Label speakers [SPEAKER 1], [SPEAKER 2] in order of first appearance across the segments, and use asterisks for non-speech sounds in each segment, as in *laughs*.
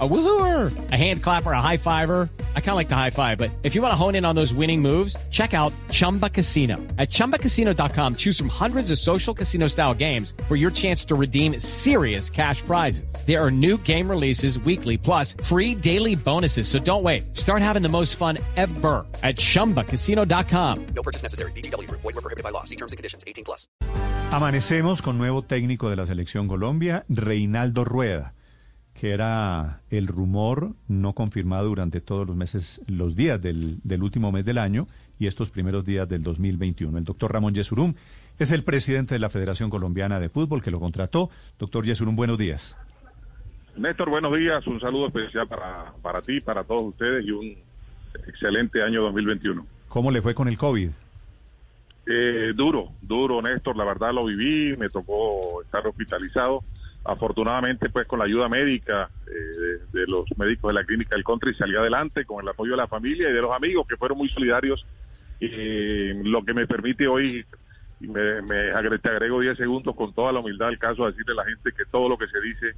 [SPEAKER 1] A woohooer, a hand clapper, a high fiver. I kind of like the high five, but if you want to hone in on those winning moves, check out Chumba Casino. At ChumbaCasino.com, choose from hundreds of social casino style games for your chance to redeem serious cash prizes. There are new game releases weekly, plus free daily bonuses. So don't wait. Start having the most fun ever at ChumbaCasino.com.
[SPEAKER 2] No purchase necessary. BGW. Void were prohibited by law. See terms and conditions. 18 plus.
[SPEAKER 3] Amanecemos con nuevo técnico de la Selección Colombia, Reinaldo Rueda. Que era el rumor no confirmado durante todos los meses, los días del, del, último mes del año y estos primeros días del 2021. El doctor Ramón Yesurum es el presidente de la Federación Colombiana de Fútbol que lo contrató. Doctor Yesurum, buenos días.
[SPEAKER 4] Néstor, buenos días. Un saludo especial para, para ti, para todos ustedes y un excelente año 2021.
[SPEAKER 3] ¿Cómo le fue con el COVID?
[SPEAKER 4] Eh, duro, duro, Néstor. La verdad lo viví, me tocó estar hospitalizado afortunadamente pues con la ayuda médica eh, de, los médicos de la clínica del country salí adelante con el apoyo de la familia y de los amigos que fueron muy solidarios. Y lo que me permite hoy me, me te agrego 10 segundos con toda la humildad del caso decirle a la gente que todo lo que se dice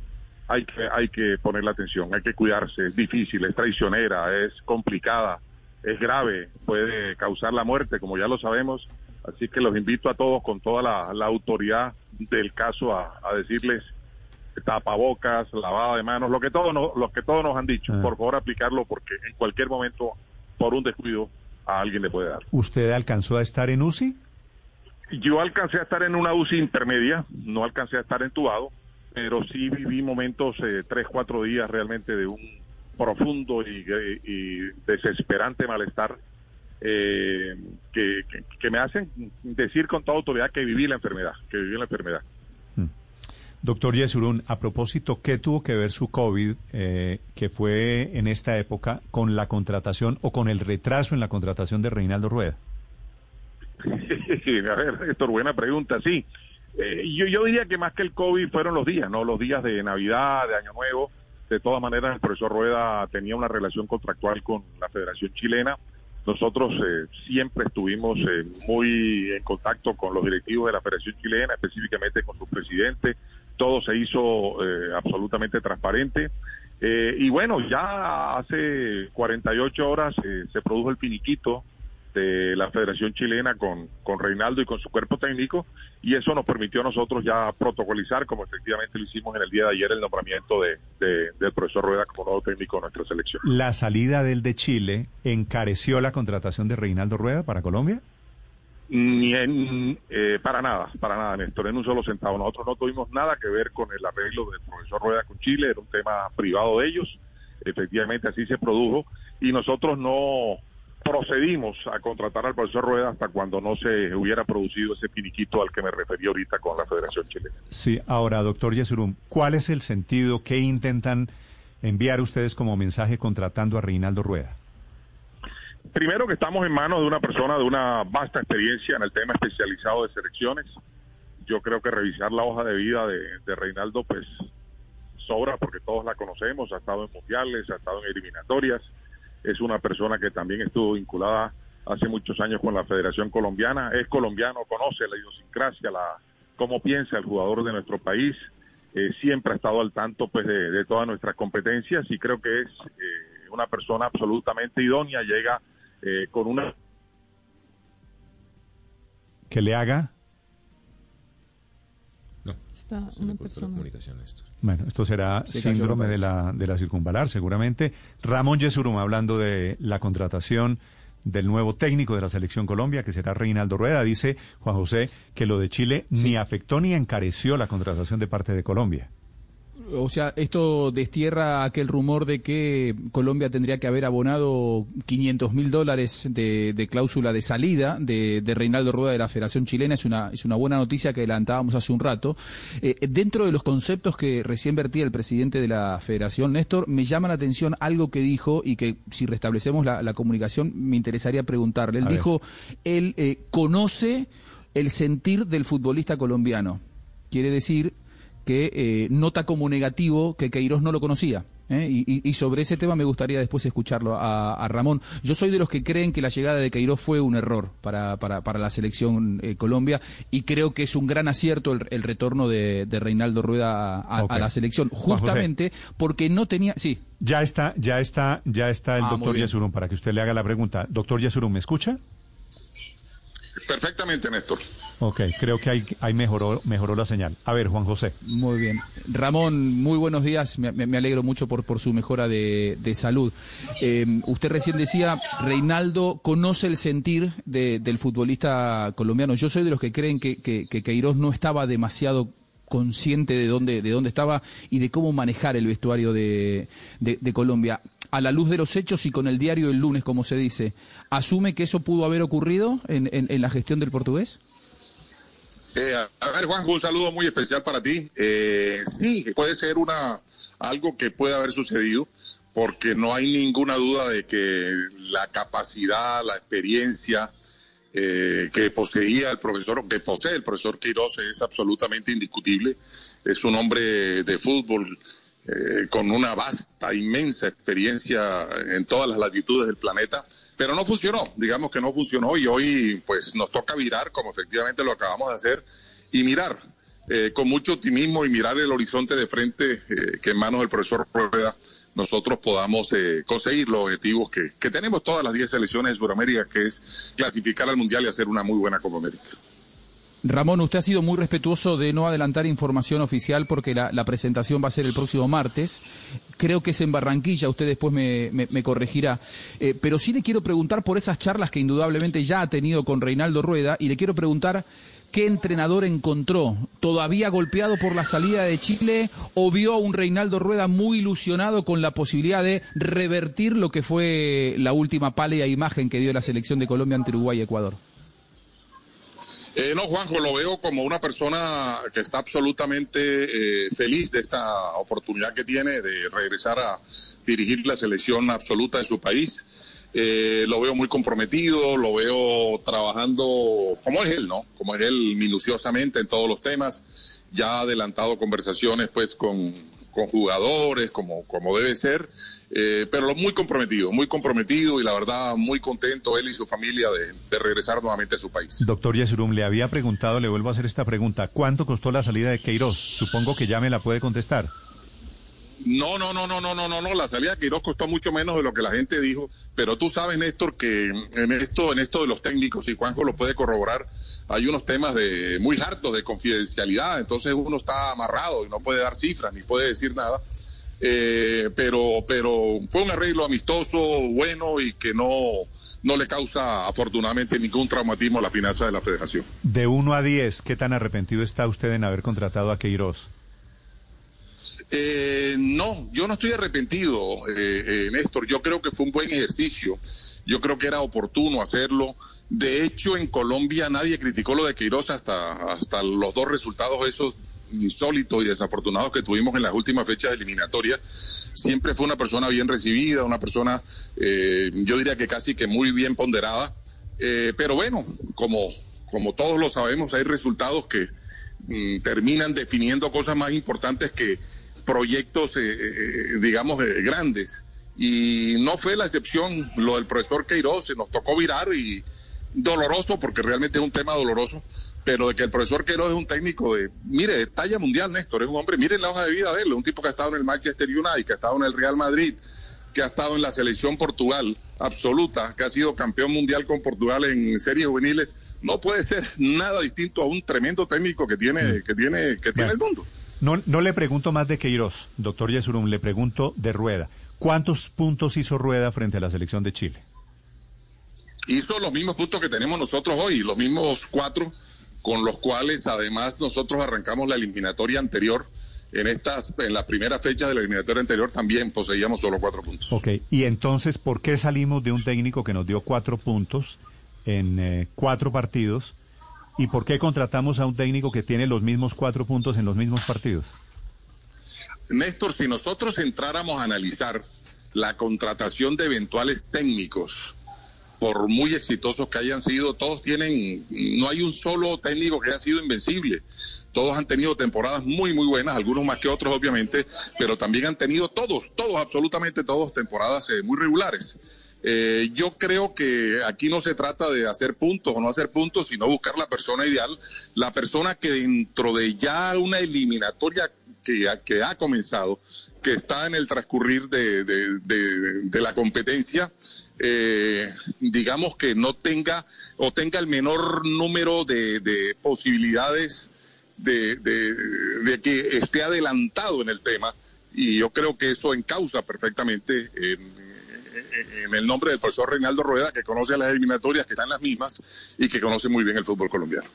[SPEAKER 4] hay que hay que ponerle atención hay que cuidarse es difícil es traicionera es complicada es grave puede causar la muerte como ya lo sabemos. Así que los invito a todos con toda la, autoridad del caso a decirles tapabocas, lavada de manos, lo que todos nos, lo que todos nos han dicho. Por favor, aplicarlo porque en cualquier momento, por un descuido, a alguien le puede dar.
[SPEAKER 3] ¿Usted alcanzó a estar en UCI?
[SPEAKER 4] Yo alcancé a estar en una UCI intermedia, no alcancé a estar entubado, pero sí viví momentos, eh, tres, cuatro días realmente de un profundo y, y desesperante malestar eh, que, que, que me hacen decir con toda autoridad que viví la enfermedad, que viví la enfermedad.
[SPEAKER 3] Doctor Yesurún, a propósito, ¿qué tuvo que ver su COVID, eh, que fue en esta época, con la contratación o con el retraso en la contratación de Reinaldo Rueda? *laughs*
[SPEAKER 4] a ver, Héctor, buena pregunta, sí. Eh, yo, yo diría que más que el COVID fueron los días, ¿no? Los días de Navidad, de Año Nuevo. De todas maneras, el profesor Rueda tenía una relación contractual con la Federación Chilena. Nosotros eh, siempre estuvimos eh, muy en contacto con los directivos de la Federación Chilena, específicamente con su presidente, todo se hizo eh, absolutamente transparente. Eh, y bueno, ya hace 48 horas eh, se produjo el finiquito de la Federación Chilena con, con Reinaldo y con su cuerpo técnico y eso nos permitió a nosotros ya protocolizar, como efectivamente lo hicimos en el día de ayer, el nombramiento de, de, del profesor Rueda como nuevo técnico de nuestra selección.
[SPEAKER 3] ¿La salida del de Chile encareció la contratación de Reinaldo Rueda para Colombia?
[SPEAKER 4] Ni en, eh, para nada, para nada, Néstor, en un solo centavo. Nosotros no tuvimos nada que ver con el arreglo del profesor Rueda con Chile, era un tema privado de ellos, efectivamente así se produjo, y nosotros no procedimos a contratar al profesor Rueda hasta cuando no se hubiera producido ese piniquito al que me referí ahorita con la Federación Chilena.
[SPEAKER 3] Sí, ahora, doctor Yesurum, ¿cuál es el sentido que intentan enviar ustedes como mensaje contratando a Reinaldo Rueda?
[SPEAKER 4] Primero que estamos en manos de una persona de una vasta experiencia en el tema especializado de selecciones. Yo creo que revisar la hoja de vida de, de Reinaldo pues sobra porque todos la conocemos, ha estado en mundiales, ha estado en eliminatorias, es una persona que también estuvo vinculada hace muchos años con la Federación Colombiana, es colombiano, conoce la idiosincrasia, la cómo piensa el jugador de nuestro país, eh, siempre ha estado al tanto pues de, de, todas nuestras competencias y creo que es eh, una persona absolutamente idónea, llega eh, con una...
[SPEAKER 3] ¿Que le haga?
[SPEAKER 5] No,
[SPEAKER 6] está una persona.
[SPEAKER 5] comunicación esto.
[SPEAKER 3] Bueno, esto será
[SPEAKER 5] Se
[SPEAKER 3] síndrome de la, de la circunvalar, seguramente. Ramón Yesurum hablando de la contratación del nuevo técnico de la selección Colombia, que será Reinaldo Rueda, dice Juan José que lo de Chile ni afectó ni encareció la contratación de parte de Colombia.
[SPEAKER 5] O sea, esto destierra aquel rumor de que Colombia tendría que haber abonado 500 mil dólares de, de, cláusula de salida de, de, Reinaldo Rueda de la Federación Chilena. Es una, es una buena noticia que adelantábamos hace un rato. Eh, dentro de los conceptos que recién vertía el presidente de la Federación, Néstor, me llama la atención algo que dijo y que si restablecemos la, la comunicación me interesaría preguntarle. Él dijo, él eh, conoce el sentir del futbolista colombiano. Quiere decir que eh, nota como negativo que Queiroz no lo conocía. ¿eh? Y, y, sobre ese tema me gustaría después escucharlo a, a, Ramón. Yo soy de los que creen que la llegada de Queiroz fue un error para, para, para la selección eh, Colombia y creo que es un gran acierto el, el retorno de, de, Reinaldo Rueda a, okay. a la selección, justamente porque no tenía... Sí.
[SPEAKER 3] Ya está, ya está, ya está el
[SPEAKER 5] Ah,
[SPEAKER 3] doctor. Yesurum para que usted le haga la pregunta. Doctor Yesurum, ¿me escucha?
[SPEAKER 4] Perfectamente, Néstor.
[SPEAKER 3] Ok, creo que ahí, ahí mejoró, mejoró la señal. A ver, Juan José.
[SPEAKER 5] Muy bien. Ramón, muy buenos días. Me, alegro mucho por, por su mejora de, de salud. Eh, usted recién decía, Reinaldo conoce el sentir de- del futbolista colombiano. Yo soy de los que creen que, que, que Queiroz no estaba demasiado consciente de dónde, de dónde estaba y de cómo manejar el vestuario de, de- de Colombia. A la luz de los hechos y con el diario del lunes, como se dice, ¿asume que eso pudo haber ocurrido en, la gestión del portugués?
[SPEAKER 4] Eh, a, ver, Juan, un saludo muy especial para ti. Eh, sí, puede ser una algo que puede haber sucedido, porque no hay ninguna duda de que la capacidad, la experiencia eh, que poseía el profesor, que posee el profesor Queiroz es absolutamente indiscutible. Es un hombre de fútbol eh, con una vasta, inmensa experiencia en todas las latitudes del planeta, pero no funcionó, digamos que no funcionó y hoy pues nos toca virar, como efectivamente lo acabamos de hacer, y mirar eh, con mucho optimismo y mirar el horizonte de frente eh, que en manos del profesor Rueda nosotros podamos eh, conseguir los objetivos que, que tenemos todas las 10 selecciones de Sudamérica, que es clasificar al Mundial y hacer una muy buena Copa América.
[SPEAKER 5] Ramón, usted ha sido muy respetuoso de no adelantar información oficial porque la, presentación va a ser el próximo martes. Creo que es en Barranquilla, usted después me corregirá. Eh, pero sí le quiero preguntar por esas charlas que indudablemente ya ha tenido con Reinaldo Rueda y le quiero preguntar qué entrenador encontró. ¿Todavía golpeado por la salida de Chile o vio a un Reinaldo Rueda muy ilusionado con la posibilidad de revertir lo que fue la última pálida imagen que dio la selección de Colombia ante Uruguay y Ecuador?
[SPEAKER 4] Eh, no, Juanjo, lo veo como una persona que está absolutamente eh, feliz de esta oportunidad que tiene de regresar a dirigir la selección absoluta de su país. Eh, lo veo muy comprometido, lo veo trabajando como es él, ¿no? Como es él minuciosamente en todos los temas. Ya ha adelantado conversaciones pues con, con jugadores, como, como debe ser, eh, pero muy comprometido, muy comprometido y la verdad muy contento él y su familia de, de regresar nuevamente a su país.
[SPEAKER 3] Doctor Yesurum, le había preguntado, le vuelvo a hacer esta pregunta. ¿Cuánto costó la salida de Queiroz? Supongo que ya me la puede contestar.
[SPEAKER 4] No, no, no, no, no, no, no, no. La salida de Queiroz costó mucho menos de lo que la gente dijo. Pero tú sabes, Néstor, que en esto, en esto de los técnicos, y Juanjo lo puede corroborar, hay unos temas de muy hartos de confidencialidad. Entonces uno está amarrado y no puede dar cifras ni puede decir nada. Eh, pero, pero fue un arreglo amistoso, bueno y que no, no le causa afortunadamente ningún traumatismo a la finanza de la Federación.
[SPEAKER 3] De 1 a 10, ¿qué tan arrepentido está usted en haber contratado a Queiroz?
[SPEAKER 4] Eh, no, yo no estoy arrepentido, eh, eh, Néstor. Yo creo que fue un buen ejercicio. Yo creo que era oportuno hacerlo. De hecho, en Colombia nadie criticó lo de Queiroz hasta, hasta los dos resultados esos insólitos y desafortunados que tuvimos en las últimas fechas de eliminatoria. Siempre fue una persona bien recibida, una persona, eh, yo diría que casi que muy bien ponderada. Eh, pero bueno, como, como todos lo sabemos, hay resultados que mm, terminan definiendo cosas más importantes que proyectos, eh, eh, digamos, eh, grandes. Y no fue la excepción lo del profesor Queiroz, se nos tocó virar y doloroso, porque realmente es un tema doloroso, pero de que el profesor Queiroz es un técnico de, mire, de talla mundial, Néstor, es un hombre, miren la hoja de vida de él, un tipo que ha estado en el Manchester United, que ha estado en el Real Madrid, que ha estado en la selección Portugal absoluta, que ha sido campeón mundial con Portugal en series juveniles, no puede ser nada distinto a un tremendo técnico que tiene, que tiene, que tiene el mundo.
[SPEAKER 3] No, no le pregunto más de Queiroz, doctor Yesurum, le pregunto de Rueda. ¿Cuántos puntos hizo Rueda frente a la selección de Chile?
[SPEAKER 4] hizo los mismos puntos que tenemos nosotros hoy, los mismos cuatro, con los cuales además nosotros arrancamos la eliminatoria anterior. En estas, en las primeras fechas de la eliminatoria anterior también poseíamos solo cuatro puntos.
[SPEAKER 3] Ok, y entonces, ¿por qué salimos de un técnico que nos dio cuatro puntos en eh, cuatro partidos? ¿Y por qué contratamos a un técnico que tiene los mismos cuatro puntos en los mismos partidos?
[SPEAKER 4] Néstor, si nosotros entráramos a analizar la contratación de eventuales técnicos por muy exitosos que hayan sido, todos tienen, no hay un solo técnico que haya sido invencible. Todos han tenido temporadas muy, muy buenas, algunos más que otros, obviamente, pero también han tenido todos, todos, absolutamente todos, temporadas eh, muy regulares. Eh, yo creo que aquí no se trata de hacer puntos o no hacer puntos, sino buscar la persona ideal, la persona que dentro de ya una eliminatoria que, que ha comenzado, que está en el transcurrir de, de, de, la competencia, eh, digamos que no tenga o tenga el menor número de, posibilidades de, que esté adelantado en el tema. Y yo creo que eso encausa perfectamente en, en el nombre del profesor Reinaldo Rueda, que conoce las eliminatorias, que están las mismas y que conoce muy bien el fútbol colombiano.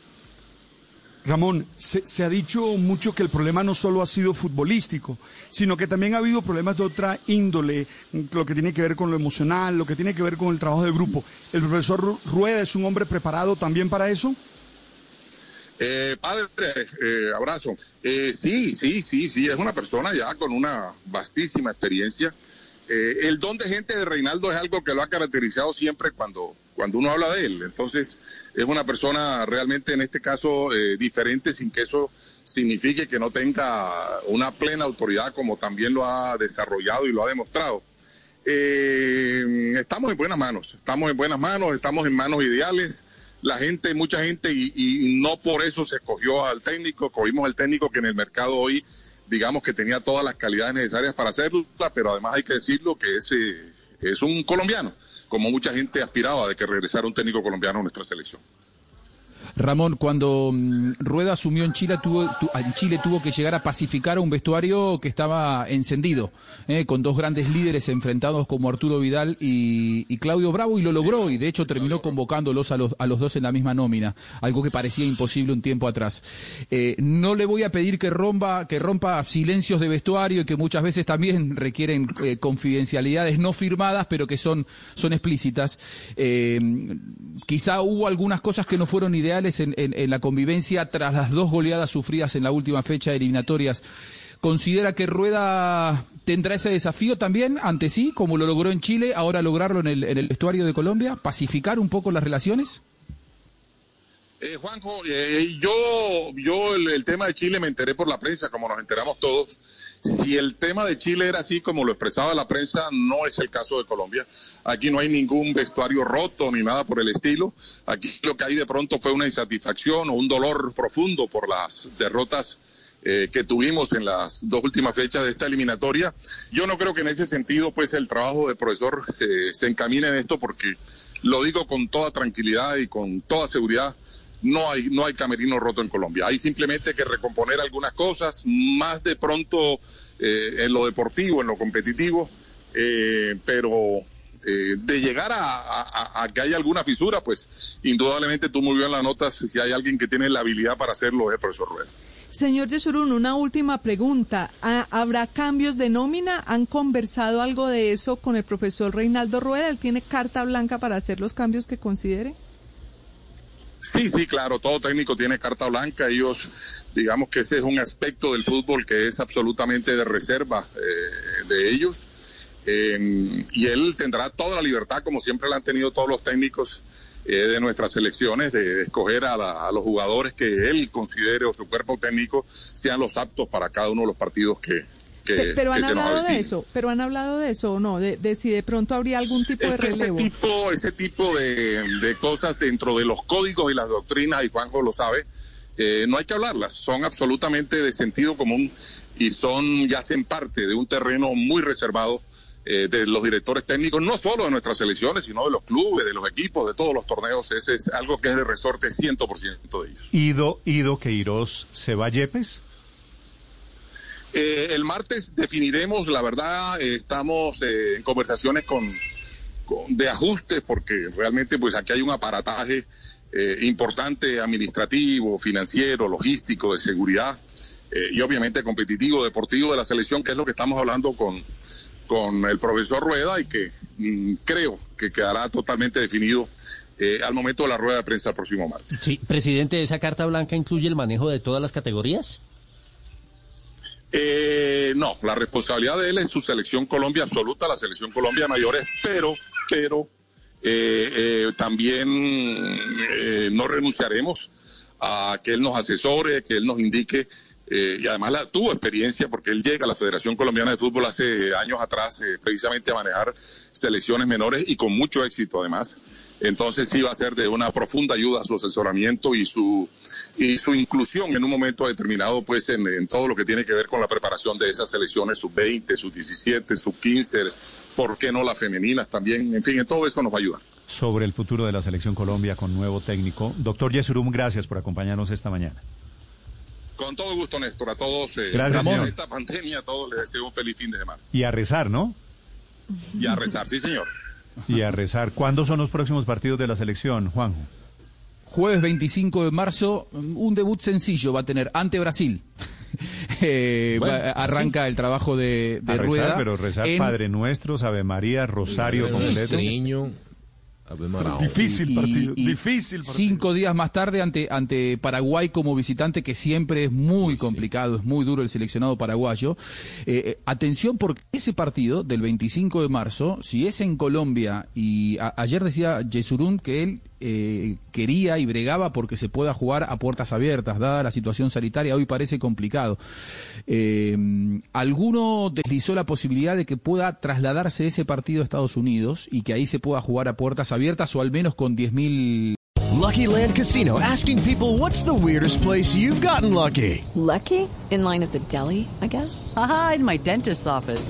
[SPEAKER 7] Ramón, se, ha dicho mucho que el problema no solo ha sido futbolístico, sino que también ha habido problemas de otra índole, lo que tiene que ver con lo emocional, lo que tiene que ver con el trabajo de grupo. ¿El profesor Rueda es un hombre preparado también para eso?
[SPEAKER 4] Eh, padre, eh, abrazo. Eh, sí, sí, sí, sí, es una persona ya con una vastísima experiencia. Eh, el don de gente de Reinaldo es algo que lo ha caracterizado siempre cuando, cuando uno habla de él. Entonces, es una persona realmente en este caso eh, diferente sin que eso signifique que no tenga una plena autoridad como también lo ha desarrollado y lo ha demostrado. Eh, estamos en buenas manos, estamos en buenas manos, estamos en manos ideales. La gente, mucha gente, y, y no por eso se escogió al técnico, cogimos al técnico que en el mercado hoy digamos que tenía todas las calidades necesarias para hacerla, pero además hay que decirlo que es, es un colombiano, como mucha gente aspiraba de que regresara un técnico colombiano a nuestra selección.
[SPEAKER 5] Ramón, cuando mm, Rueda asumió en Chile, tuvo, en Chile tuvo que llegar a pacificar a un vestuario que estaba encendido, eh, con dos grandes líderes enfrentados como Arturo Vidal y, Claudio Bravo, y lo logró, y de hecho terminó convocándolos a los, a los dos en la misma nómina, algo que parecía imposible un tiempo atrás. Eh, no le voy a pedir que rompa, que rompa silencios de vestuario y que muchas veces también requieren eh, confidencialidades no firmadas, pero que son, son explícitas. quizá hubo algunas cosas que no fueron ideales en, la convivencia tras las dos goleadas sufridas en la última fecha de eliminatorias. ¿Considera que Rueda tendrá ese desafío también ante sí, como lo logró en Chile, ahora lograrlo en el, en el vestuario de Colombia? ¿Pacificar un poco las relaciones?
[SPEAKER 4] Eh, Juanjo, eh, yo, yo el, tema de Chile me enteré por la prensa, como nos enteramos todos. Si el tema de Chile era así como lo expresaba la prensa, no es el caso de Colombia. Aquí no hay ningún vestuario roto ni nada por el estilo. Aquí lo que hay de pronto fue una insatisfacción o un dolor profundo por las derrotas eh, que tuvimos en las dos últimas fechas de esta eliminatoria. Yo no creo que en ese sentido, pues, el trabajo del profesor eh, se encamine en esto, porque lo digo con toda tranquilidad y con toda seguridad no hay, no hay camerino roto en Colombia. Hay simplemente que recomponer algunas cosas, más de pronto eh, en lo deportivo, en lo competitivo, eh, pero eh, de llegar a, que haya alguna fisura, pues indudablemente tú muy bien la notas, si hay alguien que tiene la habilidad para hacerlo es el profesor Rueda.
[SPEAKER 8] Señor Yesurún, una última pregunta. ¿Habrá cambios de nómina? ¿Han conversado algo de eso con el profesor Reinaldo Rueda? ¿Él tiene carta blanca para hacer los cambios que considere?
[SPEAKER 4] Sí, sí, claro, todo técnico tiene carta blanca. Ellos, digamos que ese es un aspecto del fútbol que es absolutamente de reserva eh, de ellos. Y él tendrá toda la libertad, como siempre la han tenido todos los técnicos eh, de nuestras selecciones, de, escoger a, los jugadores que él considere o su cuerpo técnico sean los aptos para cada uno de los partidos que,
[SPEAKER 8] pero han hablado de eso, pero han hablado de eso o no, de, si de pronto habría algún tipo de relevo.
[SPEAKER 4] Ese tipo, ese tipo de, cosas dentro de los códigos y las doctrinas, y Juanjo lo sabe, eh, no hay que hablarlas, son absolutamente de sentido común y son, ya hacen parte de un terreno muy reservado eh, de los directores técnicos, no solo de nuestras selecciones, sino de los clubes, de los equipos, de todos los torneos. Ese es algo que es de resorte 100% de ellos.
[SPEAKER 3] ¿Ido, Ido Queiroz se va a Yepes?
[SPEAKER 4] Eh, el martes definiremos, la verdad, eh, estamos eh, en conversaciones con, de ajustes porque realmente pues aquí hay un aparataje importante administrativo, financiero, logístico, de seguridad y obviamente competitivo, deportivo de la selección, que es lo que estamos hablando con, con el profesor Rueda y que mm, creo que quedará totalmente definido al momento de la rueda de prensa el próximo martes.
[SPEAKER 9] Sí, presidente, ¿esa carta blanca incluye el manejo de todas las categorías?
[SPEAKER 4] Eh, no, la responsabilidad de él es su selección Colombia absoluta, la selección Colombia mayores, pero, pero Eh, eh, también eh, no renunciaremos a que él nos asesore, que él nos indique eh, y además la, tuvo experiencia porque él llega a la Federación Colombiana de Fútbol hace años atrás eh, precisamente a manejar selecciones menores y con mucho éxito además. Entonces sí va a ser de una profunda ayuda su asesoramiento y su y su inclusión en un momento determinado pues en, en todo lo que tiene que ver con la preparación de esas selecciones sub 20, sub 17, sub 15, por qué no las femeninas también, en fin, en todo eso nos va a ayudar.
[SPEAKER 3] Sobre el futuro de la selección Colombia con nuevo técnico. Doctor Yesurum, gracias por acompañarnos esta mañana.
[SPEAKER 4] Con todo gusto, Néstor. A todos, eh,
[SPEAKER 3] Gracias,
[SPEAKER 4] a
[SPEAKER 3] señor.
[SPEAKER 4] esta pandemia, a todos les deseo un feliz fin de semana.
[SPEAKER 3] Y a rezar, ¿no?
[SPEAKER 4] Y a rezar, sí, señor.
[SPEAKER 3] Y a rezar. ¿Cuándo son los próximos partidos de la selección, Juanjo?
[SPEAKER 5] Jueves 25 de marzo, un debut sencillo va a tener ante Brasil. *laughs* Eh,
[SPEAKER 10] Bueno,
[SPEAKER 5] va- arranca el trabajo de, de
[SPEAKER 3] a rezar,
[SPEAKER 5] Rueda.
[SPEAKER 3] pero rezar
[SPEAKER 5] en-
[SPEAKER 3] Padre Nuestro, Ave María, Rosario completo.
[SPEAKER 10] Niño.
[SPEAKER 7] Difícil
[SPEAKER 5] y-
[SPEAKER 7] partido,
[SPEAKER 5] y
[SPEAKER 7] difícil partido.
[SPEAKER 5] Cinco días más tarde ante, ante Paraguay como visitante, que siempre es muy complicado, es muy duro el seleccionado paraguayo. Eh, eh, atención porque ese partido del 25 de marzo, si es en Colombia, y a- ayer decía Yesurún que él eh, quería y bregaba porque se pueda jugar a puertas abiertas, dada la situación sanitaria, hoy parece complicado. Eh, ¿Alguno deslizó la posibilidad de que pueda trasladarse ese partido a Estados Unidos y que ahí se pueda jugar a puertas abiertas o al menos con 10.000
[SPEAKER 11] Lucky Land Casino asking people what's the weirdest place you've gotten lucky?
[SPEAKER 12] Lucky? In line at the deli, I guess?
[SPEAKER 13] Aha, in my dentist's office.